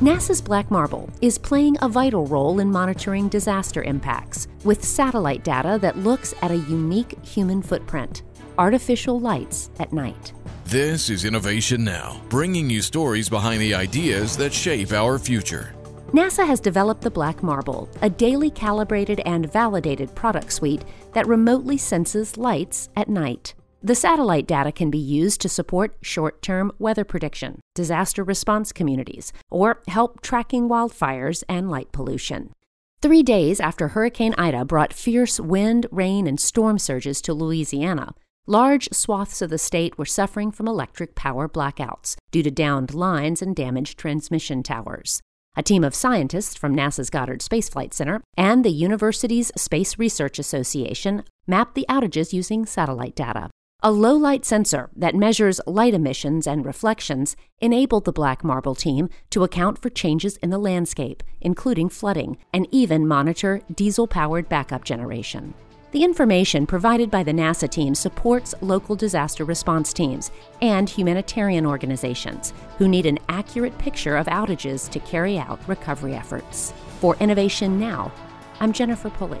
NASA's Black Marble is playing a vital role in monitoring disaster impacts with satellite data that looks at a unique human footprint artificial lights at night. This is Innovation Now, bringing you stories behind the ideas that shape our future. NASA has developed the Black Marble, a daily calibrated and validated product suite that remotely senses lights at night. The satellite data can be used to support short term weather prediction, disaster response communities, or help tracking wildfires and light pollution. Three days after Hurricane Ida brought fierce wind, rain, and storm surges to Louisiana, large swaths of the state were suffering from electric power blackouts due to downed lines and damaged transmission towers. A team of scientists from NASA's Goddard Space Flight Center and the Universities Space Research Association mapped the outages using satellite data. A low light sensor that measures light emissions and reflections enabled the Black Marble team to account for changes in the landscape, including flooding, and even monitor diesel powered backup generation. The information provided by the NASA team supports local disaster response teams and humanitarian organizations who need an accurate picture of outages to carry out recovery efforts. For Innovation Now, I'm Jennifer Pulley.